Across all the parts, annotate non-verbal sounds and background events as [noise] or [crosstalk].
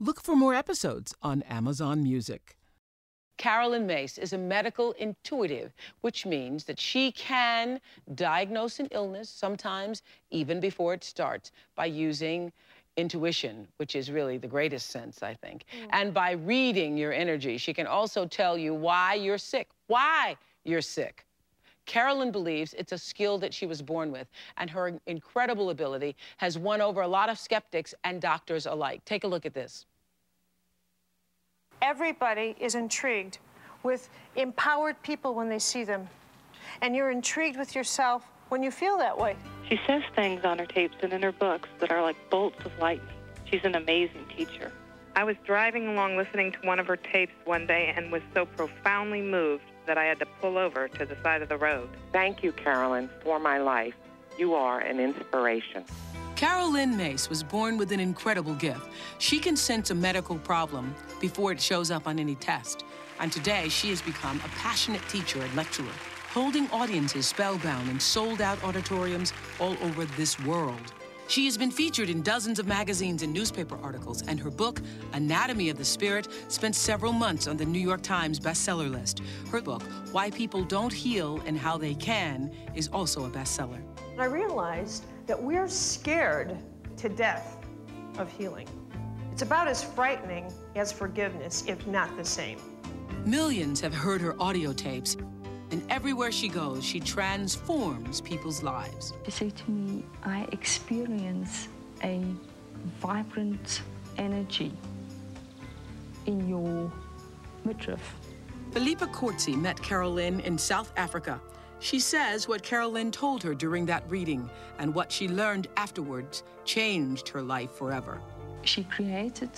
look for more episodes on Amazon Music. Caroline Myss is a medical intuitive, which means that she can diagnose an illness, sometimes even before it starts, by using intuition, which is really the greatest sense, I think. Mm. And by reading your energy, she can also tell you why you're sick, why you're sick. Caroline believes it's a skill that she was born with, and her incredible ability has won over a lot of skeptics and doctors alike. Take a look at this. Everybody is intrigued with empowered people when they see them. And you're intrigued with yourself when you feel that way. She says things on her tapes and in her books that are like bolts of lightning. She's an amazing teacher. I was driving along listening to one of her tapes one day and was so profoundly moved that I had to pull over to the side of the road. Thank you, Caroline, for my life. You are an inspiration. Caroline Myss was born with an incredible gift. She can sense a medical problem before it shows up on any test. And today, she has become a passionate teacher and lecturer, holding audiences spellbound in sold out auditoriums all over this world. She has been featured in dozens of magazines and newspaper articles, and her book, Anatomy of the Spirit, spent several months on the New York Times bestseller list. Her book, Why People Don't Heal and How They Can, is also a bestseller. I realized that we're scared to death of healing. It's about as frightening as forgiveness, if not the same. Millions have heard her audio tapes, and everywhere she goes, she transforms people's lives. She said to me, I experience a vibrant energy in your midriff. Philippa Cortzi met Caroline in South Africa she says what Caroline told her during that reading and what she learned afterwards changed her life forever. She created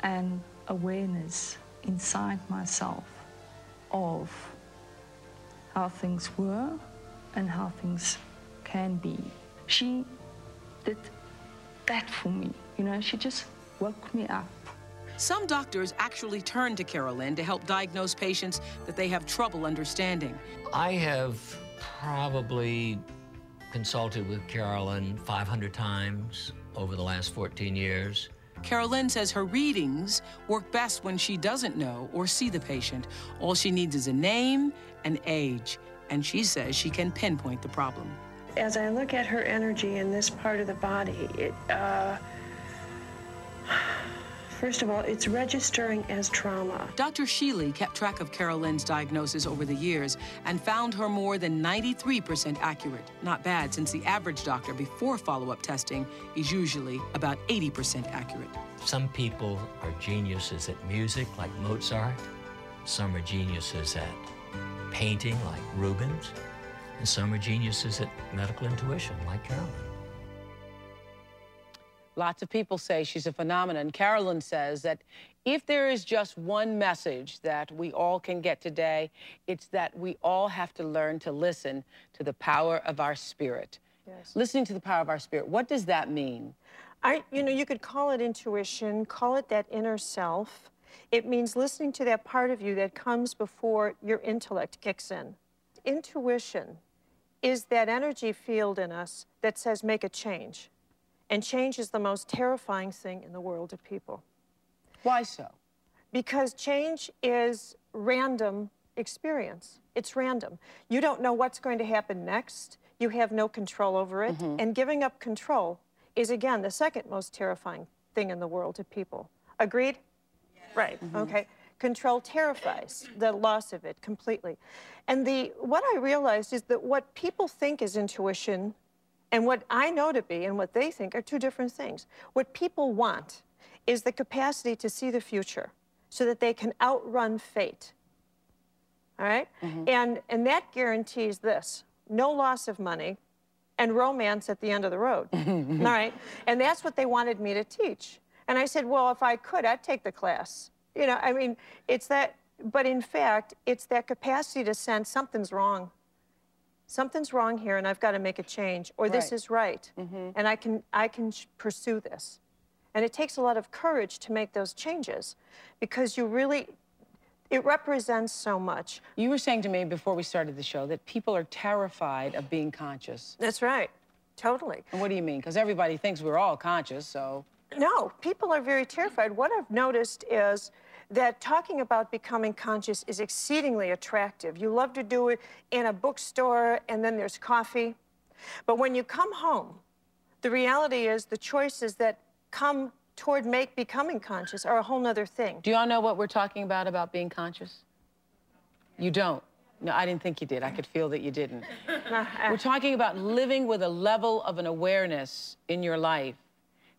an awareness inside myself of how things were and how things can be. She did that for me, you know, she just woke me up. Some doctors actually turn to Caroline to help diagnose patients that they have trouble understanding. I have probably consulted with Caroline 500 times over the last 14 years. Caroline says her readings work best when she doesn't know or see the patient. All she needs is a name and age, and she says she can pinpoint the problem. As I look at her energy in this part of the body, it, uh, First of all, it's registering as trauma. Dr. Shealy kept track of Caroline's diagnosis over the years and found her more than 93% accurate. Not bad, since the average doctor before follow-up testing is usually about 80% accurate. Some people are geniuses at music, like Mozart. Some are geniuses at painting, like Rubens. And some are geniuses at medical intuition, like Caroline. Lots of people say she's a phenomenon. Caroline says that if there is just one message that we all can get today, it's that we all have to learn to listen to the power of our spirit. Yes. Listening to the power of our spirit, what does that mean? I, you know, you could call it intuition, call it that inner self. It means listening to that part of you that comes before your intellect kicks in. Intuition is that energy field in us that says make a change. And change is the most terrifying thing in the world of people. Why so? Because change is random experience. It's random. You don't know what's going to happen next. You have no control over it. Mm -hmm. And giving up control is, again, the second most terrifying thing in the world to people. Agreed? Yes. Right, mm -hmm. okay. Control terrifies, the loss of it completely. And the what I realized is that what people think is intuition and what I know to be and what they think are two different things. What people want is the capacity to see the future so that they can outrun fate. All right? mm -hmm. And, and that guarantees this no loss of money and romance at the end of the road. [laughs] All right? And that's what they wanted me to teach. And I said, well, if I could, I'd take the class. You know, I mean, it's that, but in fact, it's that capacity to sense something's wrong. Something's wrong here, and I've got to make a change, or this Right. is right, mm-hmm. and I can I can sh- pursue this. And it takes a lot of courage to make those changes, because you really, it represents so much. You were saying to me before we started the show that people are terrified of being conscious. That's right, totally. And what do you mean? Because everybody thinks we're all conscious, so. No, people are very terrified. What I've noticed is that talking about becoming conscious is exceedingly attractive. You love to do it in a bookstore, and then there's coffee. But when you come home, the reality is the choices that come toward make becoming conscious are a whole nother thing. Do you all know what we're talking about about being conscious? You don't. No, I didn't think you did. I could feel that you didn't. [laughs] We're talking about living with a level of an awareness in your life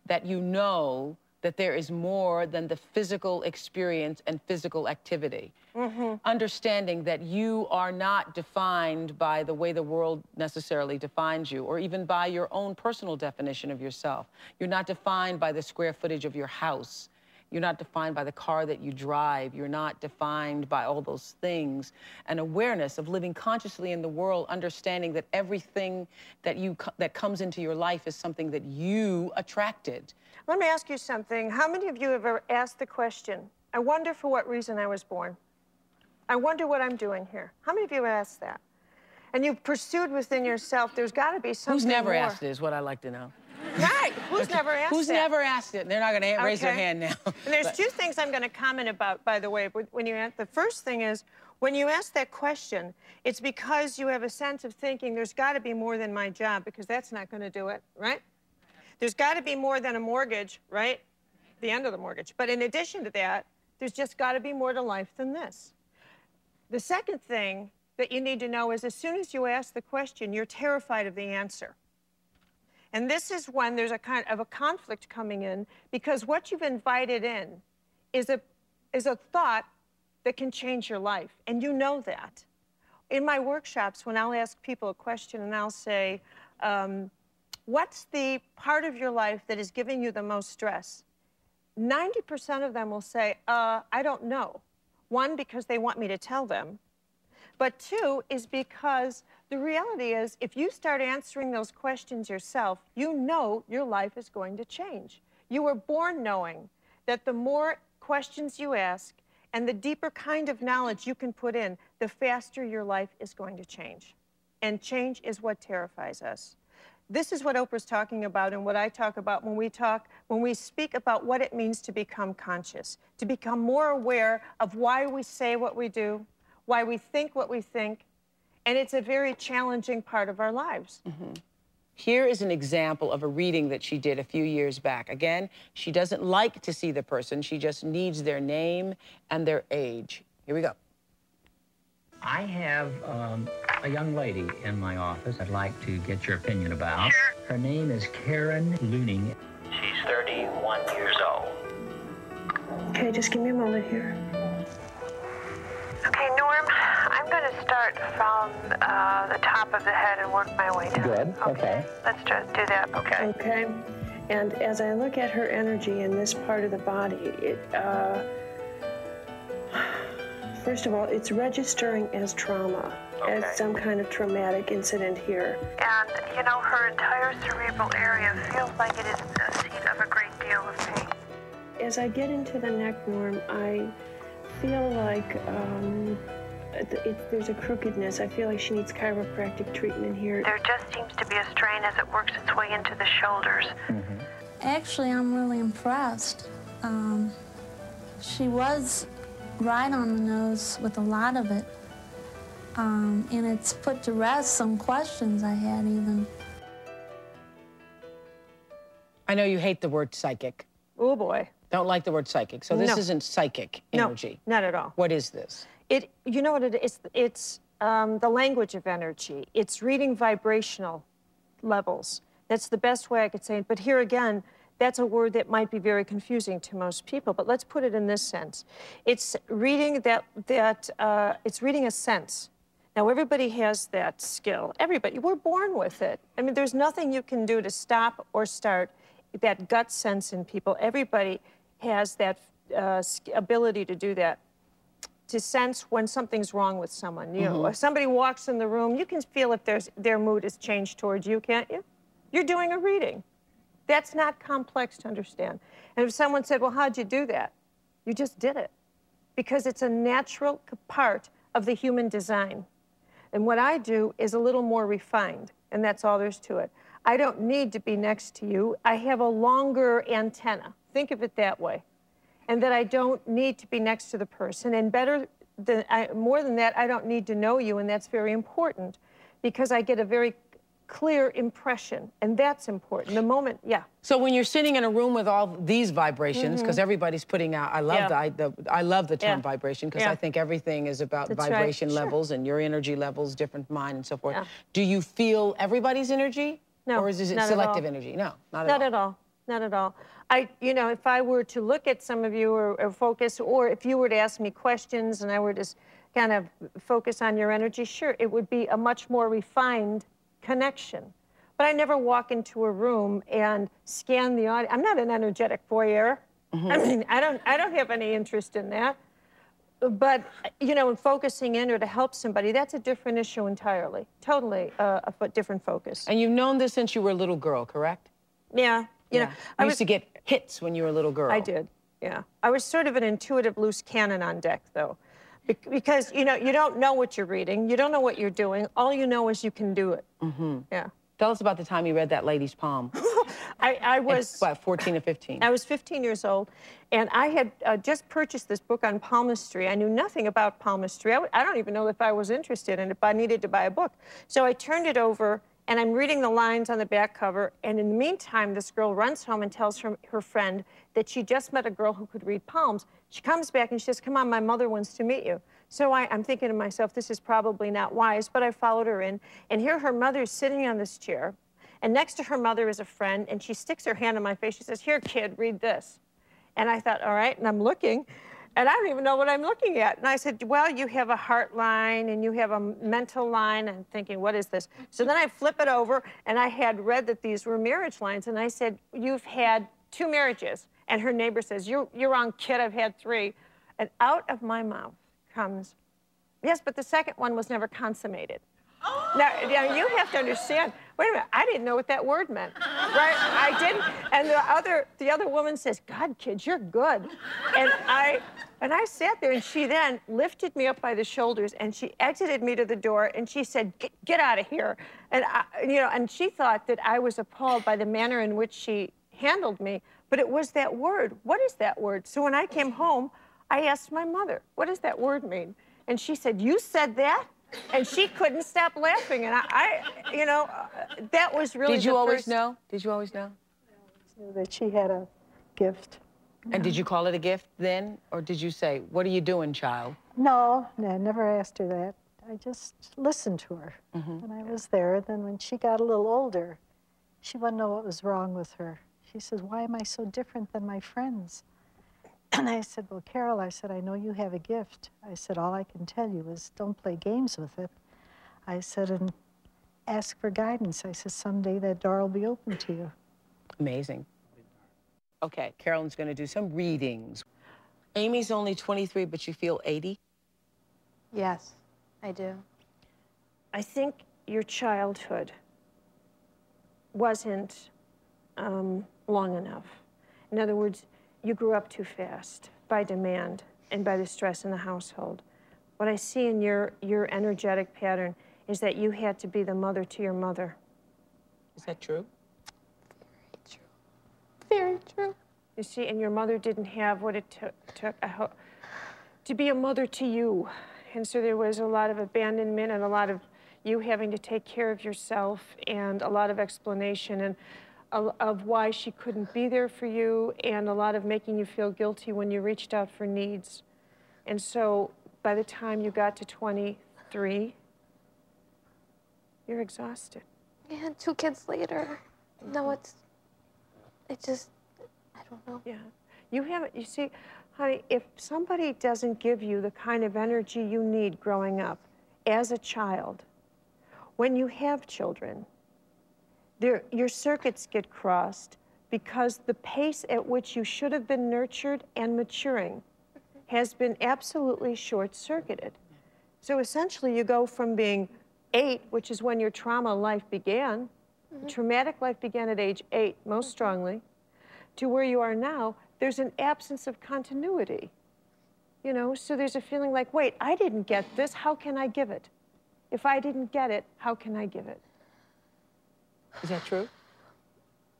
that you know that there is more than the physical experience and physical activity. Mm-hmm. Understanding that you are not defined by the way the world necessarily defines you, or even by your own personal definition of yourself. You're not defined by the square footage of your house. You're not defined by the car that you drive. You're not defined by all those things. An awareness of living consciously in the world, understanding that everything that you co- that comes into your life is something that you attracted. Let me ask you something. How many of you have ever asked the question, I wonder for what reason I was born? I wonder what I'm doing here. How many of you have asked that? And you've pursued within yourself, there's got to be something Who's never more. asked it is what I like to know. Who's never asked it? Who's that? never asked it? They're not going to raise their hand now. [laughs] And there's But- two things I'm going to comment about, by the way. When- When you ask, the first thing is when you ask that question, it's because you have a sense of thinking there's got to be more than my job because that's not going to do it, right? There's got to be more than a mortgage, right? The end of the mortgage. But in addition to that, there's just got to be more to life than this. The second thing that you need to know is as soon as you ask the question, you're terrified of the answer. And this is when there's a kind of a conflict coming in because what you've invited in is a is a thought that can change your life, and you know that. In my workshops, when I'll ask people a question and I'll say, um, "What's the part of your life that is giving you the most stress?" 90% of them will say, uh, "I don't know." One, because they want me to tell them, but two is because the reality is, if you start answering those questions yourself, you know your life is going to change. You were born knowing that the more questions you ask and the deeper kind of knowledge you can put in, the faster your life is going to change. And change is what terrifies us. This is what Oprah's talking about and what I talk about when we talk, when we speak about what it means to become conscious, to become more aware of why we say what we do, why we think what we think, and it's a very challenging part of our lives. Here is an example of a reading that she did a few years back. Again, she doesn't like to see the person, she just needs their name and their age. Here we go. I have um, a young lady in my office I'd like to get your opinion about. Her name is Karen Looning. She's 31 years old. Okay, just give me a moment here. Okay, Norm, I'm going to start from uh, the top of the head and work my way down. Good, okay. Let's just do that. Okay. Okay. And as I look at her energy in this part of the body, it, uh, [sighs] first of all, it's registering as trauma, Okay. as some kind of traumatic incident here. And, you know, her entire cerebral area feels like it is the seat of a great deal of pain. As I get into the neck, Norm, I feel like um, it, it, there's a crookedness. I feel like she needs chiropractic treatment here. There just seems to be a strain as it works its way into the shoulders. Actually, I'm really impressed. Um, she was right on the nose with a lot of it. Um, and it's put to rest some questions I had even. I know you hate the word psychic. Oh boy. Don't like the word psychic. So this No. isn't psychic energy. No, energy. not at all. What is this? It, you know what it is? It's um, the language of energy. It's reading vibrational levels. That's the best way I could say it. But here again, that's a word that might be very confusing to most people. But let's put it in this sense: it's reading that that uh, it's reading a sense. Now everybody has that skill. Everybody, we're born with it. I mean, there's nothing you can do to stop or start that gut sense in people. Everybody has that uh, ability to do that to sense when something's wrong with someone. You know, Mhm. if somebody walks in the room, you can feel if there's, their mood has changed towards you, can't you? You're doing a reading. That's not complex to understand. And if someone said, well, how'd you do that? You just did it because it's a natural part of the human design. And what I do is a little more refined, and that's all there's to it. I don't need to be next to you. I have a longer antenna. Think of it that way. And that I don't need to be next to the person. And better than I, more than that, I don't need to know you, and that's very important because I get a very clear impression, and that's important. The moment, yeah. So when you're sitting in a room with all these vibrations, because Mhm. everybody's putting out, I love Yeah. the, I, the I love the term Yeah. vibration because Yeah. I think everything is about That's right. vibration Sure. levels and your energy levels, different mind and so forth. Do you feel everybody's energy? No, Or is it selective energy? No, not at Not all. at all. Not at all. I, you know, if I were to look at some of you or, or focus, or if you were to ask me questions and I were to kind of focus on your energy, sure, it would be a much more refined connection. But I never walk into a room and scan the audience. I'm not an energetic voyeur. I mean, I don't, I don't have any interest in that. But, you know, in focusing in or to help somebody, that's a different issue entirely. Totally uh, a different focus. And you've known this since you were a little girl, correct? Yeah. You know, You I used was, to get hits when you were a little girl. I did, yeah. I was sort of an intuitive loose cannon on deck, though. Bec- Because, you know, you don't know what you're reading. You don't know what you're doing. All you know is you can do it. Mm-hmm. Yeah. Tell us about the time you read that lady's palm. [laughs] I, I At, was... what, 14 or 15? I was 15 years old, and I had uh, just purchased this book on palmistry. I knew nothing about palmistry. I, w- I don't even know if I was interested in it, but I needed to buy a book. So I turned it over, and I'm reading the lines on the back cover. And in the meantime, this girl runs home and tells her, her friend that she just met a girl who could read palms. She comes back and she says, Come on, my mother wants to meet you. So I, I'm thinking to myself, this is probably not wise, but I followed her in. And here her mother's sitting on this chair. And next to her mother is a friend, and she sticks her hand in my face. She says, Here, kid, read this. And I thought, All right. And I'm looking, and I don't even know what I'm looking at. And I said, Well, you have a heart line and you have a mental line. I'm thinking, What is this? So then I flip it over, and I had read that these were marriage lines. And I said, You've had two marriages. And her neighbor says, You're, you're wrong, kid. I've had three. And out of my mouth comes, Yes, but the second one was never consummated. Now, now, you have to understand. Wait a minute, I didn't know what that word meant, right? I didn't. And the other, the other woman says, "God, kids, you're good." And I, and I sat there, and she then lifted me up by the shoulders, and she exited me to the door, and she said, "Get, out of here." And I, you know, and she thought that I was appalled by the manner in which she handled me, but it was that word. What is that word? So when I came home, I asked my mother, "What does that word mean?" And she said, "You said that." And she couldn't stop laughing. And I, I you know, uh, that was really. Did you the always first- know? Did you always know? I knew that she had a gift. And did you call it a gift then? Or did you say, What are you doing, child? No, no, I never asked her that. I just listened to her. Mhm. And I was there. Then when she got a little older, she wanted to know what was wrong with her. She says, Why am I so different than my friends? And I said, Well, Carol, I said, I know you have a gift. I said, All I can tell you is don't play games with it. I said, And ask for guidance. I said, Someday that door will be open to you. Amazing. Okay, Caroline's going to do some readings. Amy's only 23, but you feel 80? Yes, I do. I think your childhood wasn't um, long enough. In other words, you grew up too fast by demand and by the stress in the household. What I see in your, your energetic pattern is that you had to be the mother to your mother. Is that true? Very true. Very true. You see, and your mother didn't have what it took, took I ho- to be a mother to you. And so there was a lot of abandonment and a lot of you having to take care of yourself and a lot of explanation and of, of why she couldn't be there for you and a lot of making you feel guilty when you reached out for needs. And so by the time you got to 23, you're exhausted. Yeah, two kids later. No, it's. It just. I don't know. Yeah. You haven't, you see, honey, if somebody doesn't give you the kind of energy you need growing up as a child, when you have children, there, your circuits get crossed because the pace at which you should have been nurtured and maturing has been absolutely short circuited. So essentially, you go from being eight, which is when your trauma life began, Mm-hmm. traumatic life began at age eight, most strongly, to where you are now, there's an absence of continuity. You know, so there's a feeling like, wait, I didn't get this, how can I give it? If I didn't get it, how can I give it? Is that true?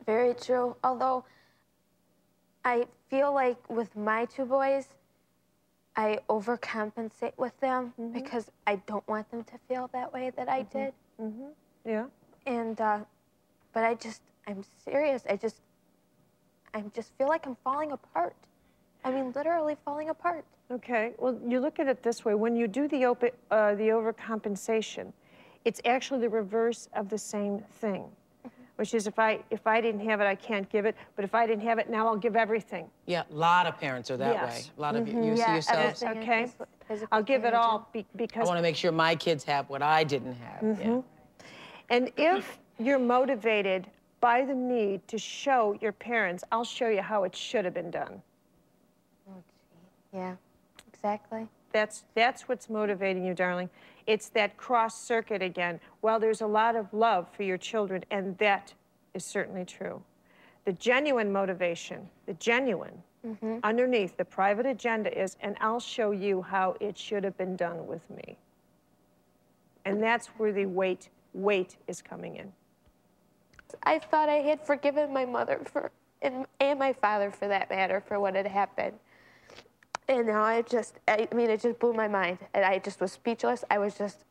Very true. Although I feel like with my two boys, I overcompensate with them because I don't want them to feel that way that I did. Mm-hmm. Yeah. And, uh, but I just, I'm serious. I just, I just feel like I'm falling apart. I mean, literally falling apart. Okay, well, you look at it this way. When you do the, uh, the overcompensation, it's actually the reverse of the same thing, which is if I, if I didn't have it, I can't give it, but if I didn't have it, now I'll give everything. Yeah, a lot of parents are that Yes. way. A lot of Mhm. you see Yeah, yourselves. everything Okay. I'll give it all be- I want to make sure my kids have what I didn't have. Yeah. Mhm. And if you're motivated by the need to show your parents, I'll show you how it should have been done. Yeah, exactly. That's that's what's motivating you, darling. It's that cross circuit again. Well, there's a lot of love for your children, and that is certainly true. The genuine motivation, the genuine, Mm-hmm. underneath the private agenda is, and I'll show you how it should have been done with me. And that's where the weight weight is coming in. I thought I had forgiven my mother for, and, and my father for that matter, for what had happened. And now I just, I mean, it just blew my mind. And I just was speechless. I was just,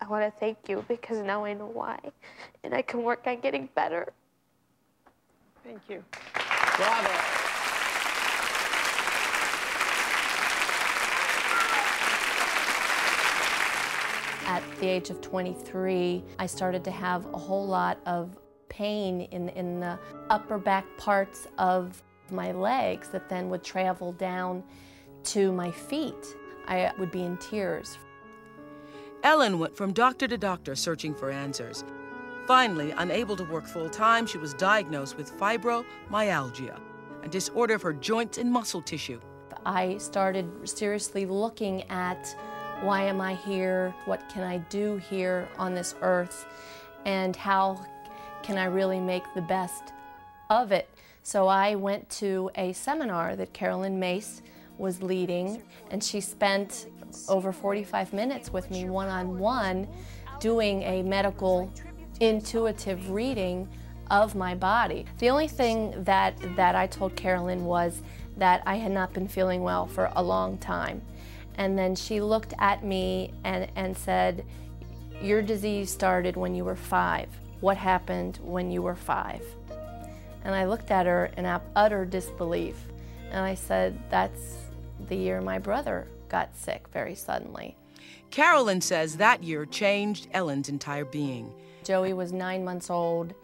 I want to thank you because now I know why. And I can work on getting better. Thank you. Bravo. At the age of 23, I started to have a whole lot of pain in, in the upper back parts of my legs that then would travel down to my feet. I would be in tears. Ellen went from doctor to doctor searching for answers. Finally, unable to work full time, she was diagnosed with fibromyalgia, a disorder of her joints and muscle tissue. I started seriously looking at why am I here? What can I do here on this earth? And how can I really make the best of it? So I went to a seminar that Caroline Myss was leading, and she spent over 45 minutes with me one on one doing a medical intuitive reading of my body. The only thing that, that I told Caroline was that I had not been feeling well for a long time. And then she looked at me and, and said, Your disease started when you were five. What happened when you were five? And I looked at her in utter disbelief. And I said, That's the year my brother got sick very suddenly. Caroline says that year changed Ellen's entire being. Joey was nine months old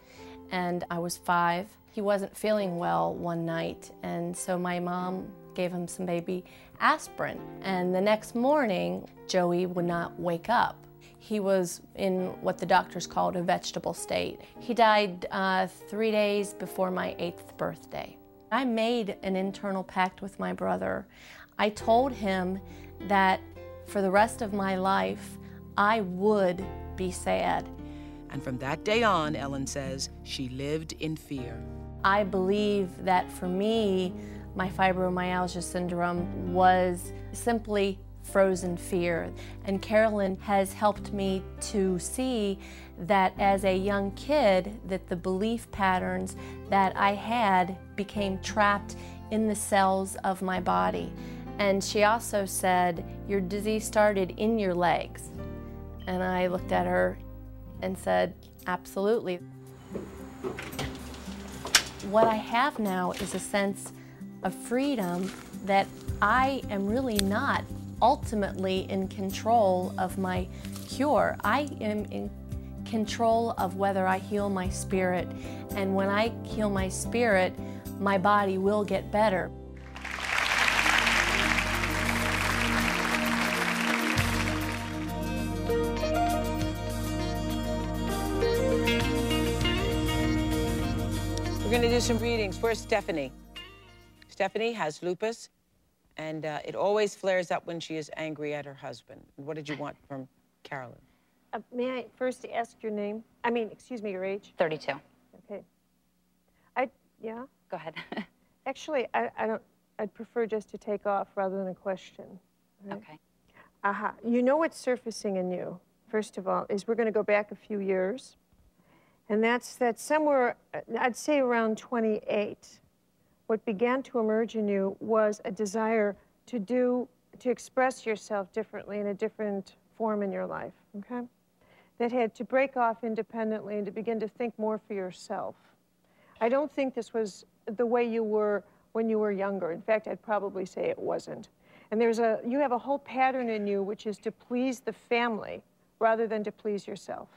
and I was five. He wasn't feeling well one night, and so my mom gave him some baby aspirin. And the next morning, Joey would not wake up. He was in what the doctors called a vegetable state. He died uh, three days before my eighth birthday. I made an internal pact with my brother. I told him that for the rest of my life, I would be sad. And from that day on, Ellen says, she lived in fear. I believe that for me, my fibromyalgia syndrome was simply frozen fear. And Caroline has helped me to see that as a young kid, that the belief patterns that I had became trapped in the cells of my body. And she also said, your disease started in your legs. And I looked at her and said, absolutely. What I have now is a sense of freedom that I am really not ultimately in control of my cure. I am in control of whether I heal my spirit. And when I heal my spirit, my body will get better. Going to do some readings. Where's Stephanie? Stephanie has lupus, and uh, it always flares up when she is angry at her husband. What did you want from Caroline? Uh, may I first ask your name? I mean, excuse me, your age? 32. Okay. I, yeah? Go ahead. [laughs] Actually, I, I don't, I'd prefer just to take off rather than a question. right? Okay. Aha. You know what's surfacing in you, first of all, is we're going to go back a few years. And that's that somewhere, uh, I'd say around 28, what began to emerge in you was a desire to do, to express yourself differently in a different form in your life, okay? That had to break off independently and to begin to think more for yourself. I don't think this was the way you were when you were younger. In fact, I'd probably say it wasn't. And there's a, you have a whole pattern in you which is to please the family rather than to please yourself.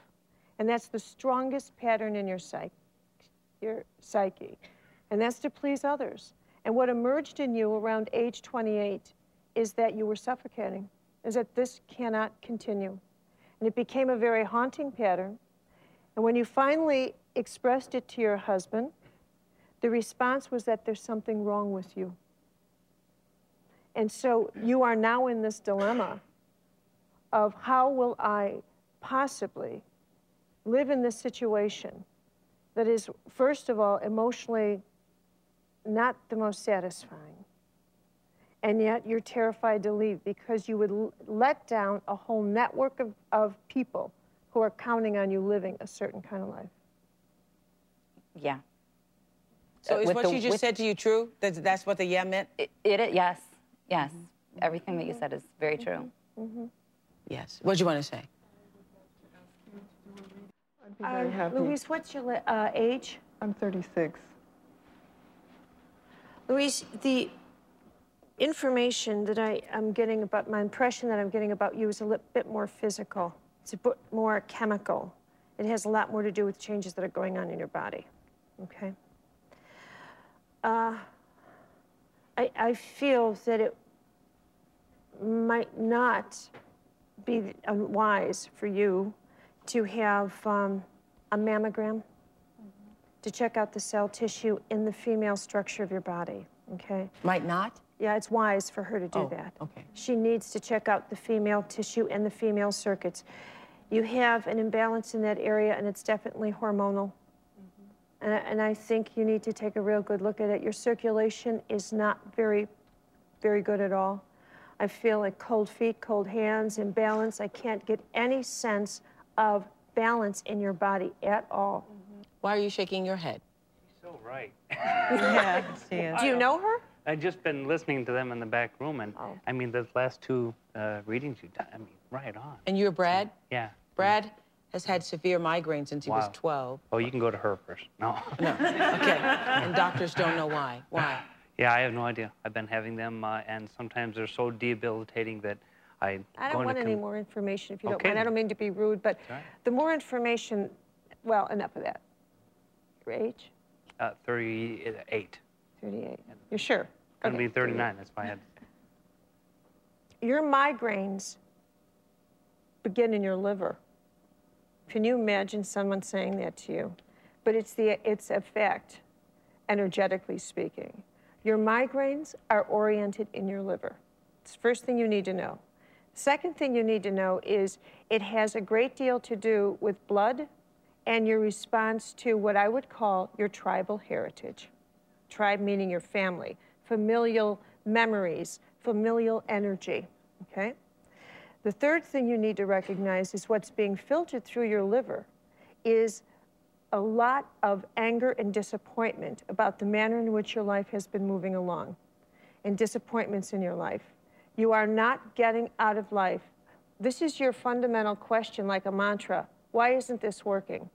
And that's the strongest pattern in your psyche, your psyche. And that's to please others. And what emerged in you around age 28 is that you were suffocating, is that this cannot continue. And it became a very haunting pattern. And when you finally expressed it to your husband, the response was that there's something wrong with you. And so you are now in this dilemma of how will I possibly live in this situation that is, first of all, emotionally not the most satisfying. And yet you're terrified to leave because you would l- let down a whole network of, of people who are counting on you living a certain kind of life. Yeah. So Uh, is what the- she just with- said to you true? That's, that's what the yeah meant? It, it yes, yes. Everything that you said is very true. Mm-hmm. Yes. What do you want to say? I'd be very happy. Louise, what's your uh, age? I'm 36. Louise, the information that I am getting about, my impression that I'm getting about you is a little bit more physical. It's a bit more chemical. It has a lot more to do with changes that are going on in your body, okay? Uh, I, I feel that it might not be uh, wise for you to have um, a mammogram to check out the cell tissue in the female structure of your body, okay? Might not? Yeah, it's wise for her to do Oh, that. okay. She needs to check out the female tissue and the female circuits. You have an imbalance in that area, and it's definitely hormonal. And, and I think you need to take a real good look at it. Your circulation is not very, very good at all. I feel like cold feet, cold hands, imbalance. I can't get any sense of balance in your body at all. Why are you shaking your head? She's so right. [laughs] Yeah, she is. [laughs] Do you know her? I've just been listening to them in the back room, and Oh. I mean, the last two uh, readings you've done, I mean, right on. And you're Brad? Yeah. Brad has had severe migraines since he was Wow. 12. Oh, you can go to her first. No. [laughs] No. Okay. And doctors don't know why. Why? Yeah, I have no idea. I've been having them, uh, and sometimes they're so debilitating that I. I don't going want to any more information if you don't mind. I don't mean to be rude, but right. the more information, well, enough of that. Your age? Uh, 38. 38. You're sure? Gonna be 39. That's why I had. [laughs] Your migraines begin in your liver. Can you imagine someone saying that to you? But it's the it's a fact, energetically speaking. Your migraines are oriented in your liver. It's the first thing you need to know. Second thing you need to know is it has a great deal to do with blood and your response to what I would call your tribal heritage. Tribe meaning your family, familial memories, familial energy, okay? The third thing you need to recognize is what's being filtered through your liver is a lot of anger and disappointment about the manner in which your life has been moving along and disappointments in your life. You are not getting out of life. This is your fundamental question, like a mantra. Why isn't this working?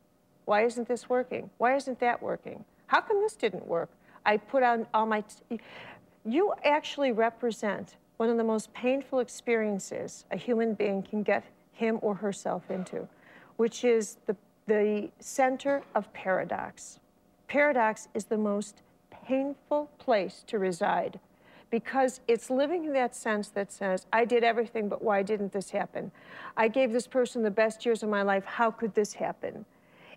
Why isn't this working? Why isn't that working? How come this didn't work? I put on all my. You actually represent one of the most painful experiences a human being can get him or herself into, which is the, the center of paradox. Paradox is the most painful place to reside because it's living in that sense that says, I did everything, but why didn't this happen? I gave this person the best years of my life, how could this happen?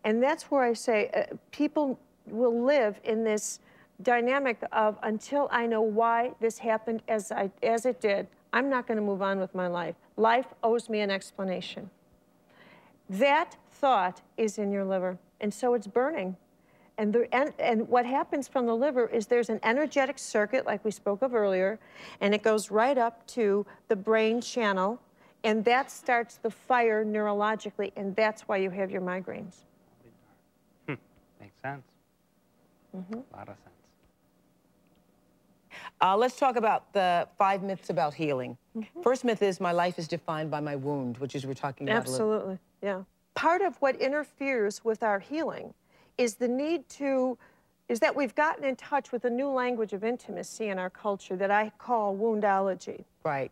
And that's where I say uh, people will live in this dynamic of until I know why this happened as, I, as it did, I'm not going to move on with my life. Life owes me an explanation. That thought is in your liver, and so it's burning. And, the, and, and what happens from the liver is there's an energetic circuit, like we spoke of earlier, and it goes right up to the brain channel, and that starts the fire neurologically, and that's why you have your migraines. Hmm. Makes sense. Mm-hmm. A lot of sense. Uh, let's talk about the five myths about healing. Mm-hmm. First myth is my life is defined by my wound, which is we're talking about. a little- Absolutely, yeah. Part of what interferes with our healing is the need to, is that we've gotten in touch with a new language of intimacy in our culture that I call woundology. Right.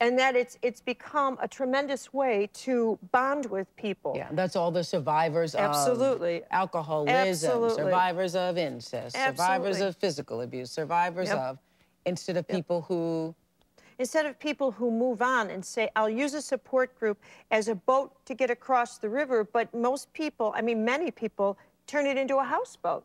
And that it's it's become a tremendous way to bond with people. Yeah, that's all the survivors Absolutely. of alcoholism, Absolutely. survivors of incest, Absolutely. survivors of physical abuse, survivors Yep. of, instead of people who Instead of people who move on and say, I'll use a support group as a boat to get across the river, but most people, I mean, many people, turn it into a houseboat,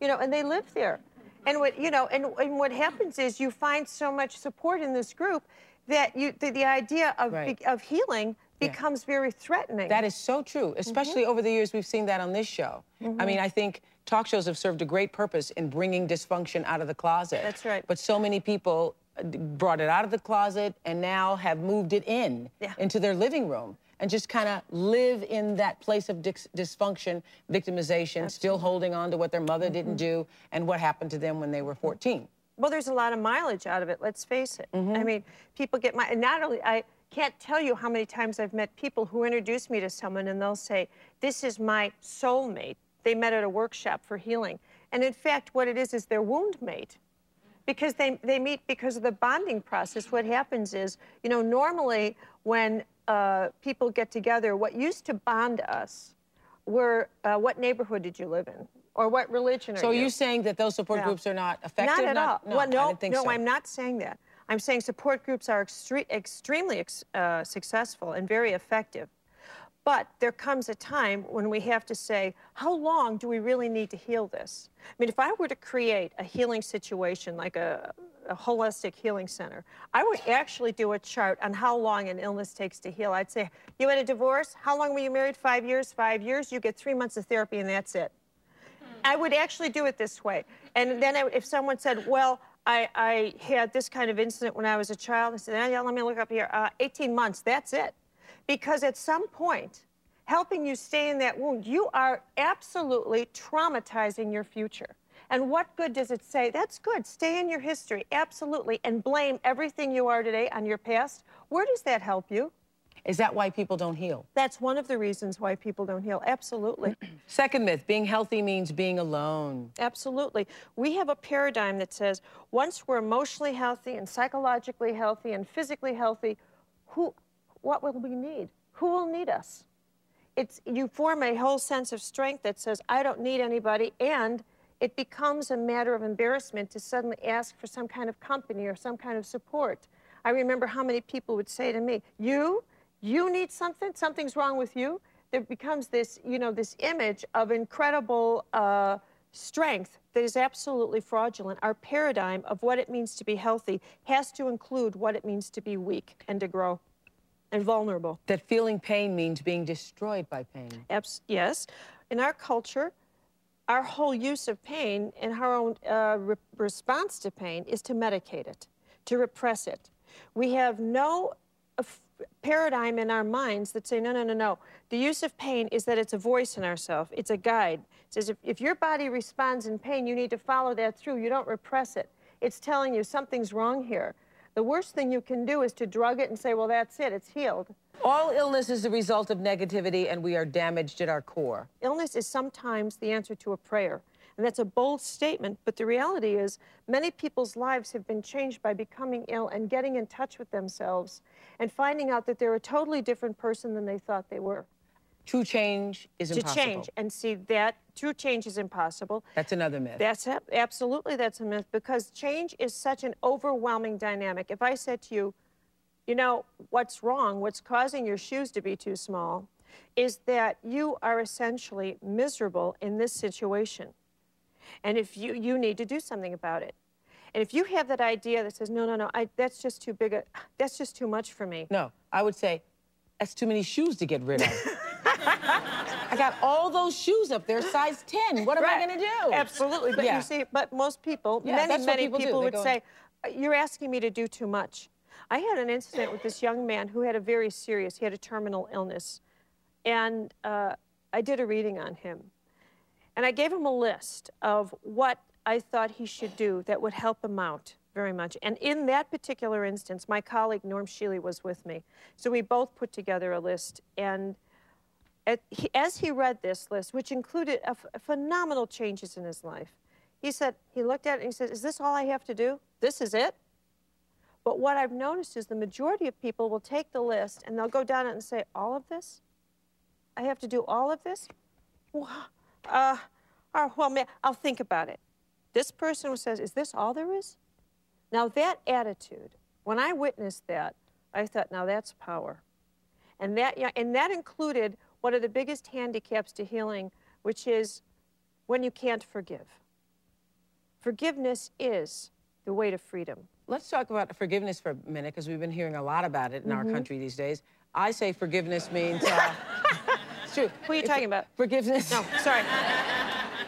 you know, and they live there. And what, you know, and, and what happens is you find so much support in this group that you, the, the idea of, Right. of healing becomes very threatening. That is so true, especially over the years we've seen that on this show. I Mhm. mean, I think talk shows have served a great purpose in bringing dysfunction out of the closet. That's right. But so many people uh, brought it out of the closet and now have moved it in Yeah. into their living room and just kind of live in that place of dysfunction, victimization, still holding on to what their mother didn't Mm-hmm. do and what happened to them when they were 14. Well, there's a lot of mileage out of it, let's face it. I mean, people get my, and not only, I can't tell you how many times I've met people who introduce me to someone and they'll say, This is my soulmate. They met at a workshop for healing. And in fact, what it is is their wound mate. Because they, they meet because of the bonding process. What happens is, you know, normally when uh, people get together, what used to bond us were uh, what neighborhood did you live in? Or what religion are So are you? you saying that those support Yeah. groups are not effective? Not at all. No, well, no, I didn't think no, so. I'm not saying that. I'm saying support groups are extre- extremely ex- uh, successful and very effective. But there comes a time when we have to say, how long do we really need to heal this? I mean, if I were to create a healing situation like a, a holistic healing center, I would actually do a chart on how long an illness takes to heal. I'd say, you had a divorce? How long were you married? Five years? Five years? You get three months of therapy and that's it. I would actually do it this way. And then I, if someone said, well, I, I had this kind of incident when I was a child, I said, "Ah, yeah, let me look up here. Uh, 18 months, that's it. Because at some point, helping you stay in that wound, you are absolutely traumatizing your future. And what good does it say? That's good. Stay in your history, absolutely, and blame everything you are today on your past. Where does that help you? Is that why people don't heal? That's one of the reasons why people don't heal. Absolutely. [clears throat] Second myth being healthy means being alone. Absolutely. We have a paradigm that says once we're emotionally healthy and psychologically healthy and physically healthy, who, what will we need? Who will need us? It's, you form a whole sense of strength that says, I don't need anybody, and it becomes a matter of embarrassment to suddenly ask for some kind of company or some kind of support. I remember how many people would say to me, You, you need something, something's wrong with you. There becomes this, you know, this image of incredible uh, strength that is absolutely fraudulent. Our paradigm of what it means to be healthy has to include what it means to be weak and to grow and vulnerable. That feeling pain means being destroyed by pain. Abs- yes. In our culture, our whole use of pain and our own uh, re- response to pain is to medicate it, to repress it. We have no paradigm in our minds that say, no, no, no, no. The use of pain is that it's a voice in ourself. It's a guide. It says if, if your body responds in pain, you need to follow that through. You don't repress it. It's telling you something's wrong here. The worst thing you can do is to drug it and say, well, that's it, it's healed. All illness is the result of negativity, and we are damaged at our core. Illness is sometimes the answer to a prayer. And that's a bold statement, but the reality is many people's lives have been changed by becoming ill and getting in touch with themselves and finding out that they're a totally different person than they thought they were. True change is impossible. to change and see that true change is impossible. That's another myth. That's ab- absolutely that's a myth because change is such an overwhelming dynamic. If I said to you, you know, what's wrong, what's causing your shoes to be too small, is that you are essentially miserable in this situation. And if you, you need to do something about it. And if you have that idea that says, no, no, no, I, that's just too big, a, that's just too much for me. No, I would say, that's too many shoes to get rid of. [laughs] I got all those shoes up there, size 10. What am Right. I going to do? Absolutely. But Yeah. you see, but most people, Yeah, many, many people people. Would go- say, "Uh, you're asking me to do too much. I had an incident with this young man who had a very serious, he had a terminal illness. And uh, I did a reading on him. And I gave him a list of what I thought he should do that would help him out very much. And in that particular instance, my colleague Norm Shealy was with me. So we both put together a list. And as he read this list, which included phenomenal changes in his life, he said, he looked at it and he said, Is this all I have to do? This is it? But what I've noticed is the majority of people will take the list and they'll go down it and say, All of this? I have to do all of this? Uh, oh, well, I'll think about it. This person says, Is this all there is? Now, that attitude, when I witnessed that, I thought, Now that's power. And that, and that included one of the biggest handicaps to healing, which is when you can't forgive. Forgiveness is the way to freedom. Let's talk about forgiveness for a minute, because we've been hearing a lot about it in our Mhm. country these days. I say forgiveness means. [laughs] Uh, it's true. Who are you If- talking about? Forgiveness. No, sorry.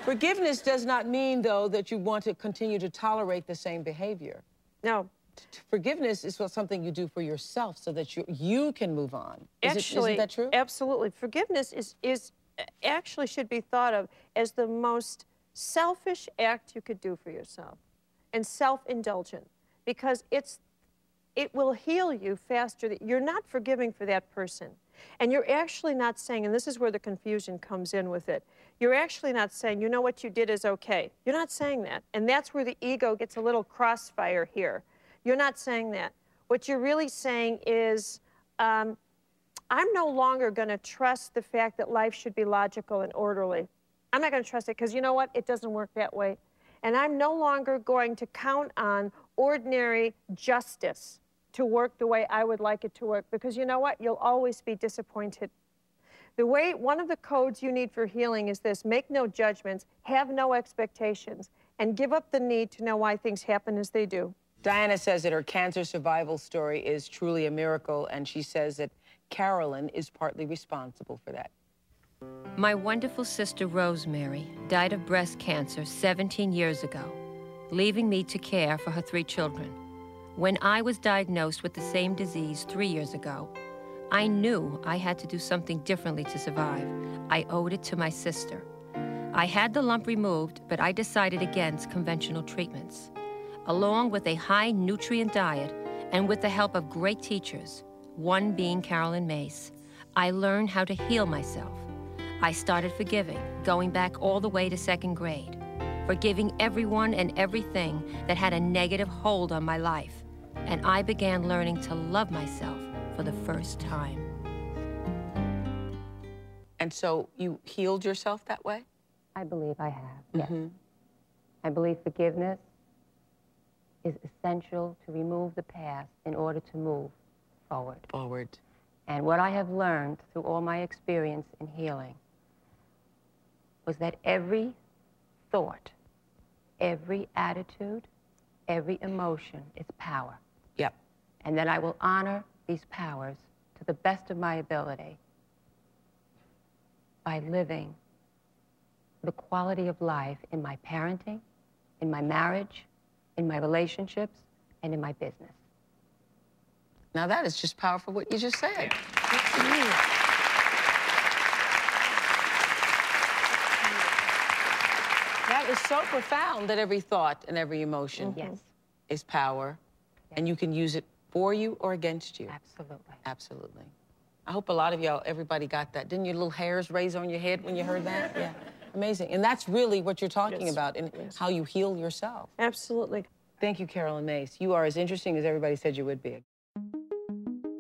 Forgiveness does not mean, though, that you want to continue to tolerate the same behavior. No. Forgiveness is what- something you do for yourself so that you, you can move on. Is actually, isn't that true? Absolutely. Forgiveness is, is actually should be thought of as the most selfish act you could do for yourself and self-indulgent because it's it will heal you faster. that You're not forgiving for that person. And you're actually not saying, and this is where the confusion comes in with it, you're actually not saying, you know what you did is okay. You're not saying that. And that's where the ego gets a little crossfire here. You're not saying that. What you're really saying is, um, I'm no longer going to trust the fact that life should be logical and orderly. I'm not going to trust it because you know what? It doesn't work that way. And I'm no longer going to count on ordinary justice to work the way I would like it to work because you know what? You'll always be disappointed. The way, one of the codes you need for healing is this make no judgments, have no expectations, and give up the need to know why things happen as they do. Diana says that her cancer survival story is truly a miracle, and she says that Caroline is partly responsible for that. My wonderful sister Rosemary died of breast cancer 17 years ago, leaving me to care for her three children. When I was diagnosed with the same disease three years ago, I knew I had to do something differently to survive. I owed it to my sister. I had the lump removed, but I decided against conventional treatments. Along with a high nutrient diet and with the help of great teachers, one being Caroline Myss, I learned how to heal myself. I started forgiving, going back all the way to second grade, forgiving everyone and everything that had a negative hold on my life. And I began learning to love myself for the first time. And so you healed yourself that way? I believe I have, yes. Mhm. I believe forgiveness is essential to remove the past in order to move forward. Forward. And what I have learned through all my experience in healing was that every thought, every attitude, every emotion is power. Yep. And that I will honor these powers to the best of my ability by living the quality of life in my parenting, in my marriage, in my relationships, and in my business. Now that is just powerful what you just said. That is so profound that every thought and every emotion Yes. Mm-hmm. is power, and you can use it for you or against you. Absolutely. Absolutely. I hope a lot of y'all, everybody got that. Didn't your little hairs raise on your head when you heard that? [laughs] Yeah. Amazing. And that's really what you're talking Yes. about and how you heal yourself. Absolutely. Thank you, Caroline Myss. You are as interesting as everybody said you would be.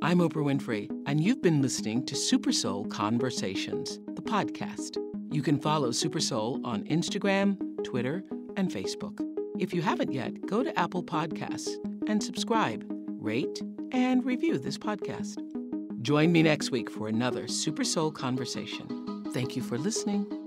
I'm Oprah Winfrey, and you've been listening to Super Soul Conversations, the podcast. You can follow Super Soul on Instagram, Twitter, and Facebook. If you haven't yet, go to Apple Podcasts and subscribe, rate, and review this podcast. Join me next week for another Super Soul Conversation. Thank you for listening.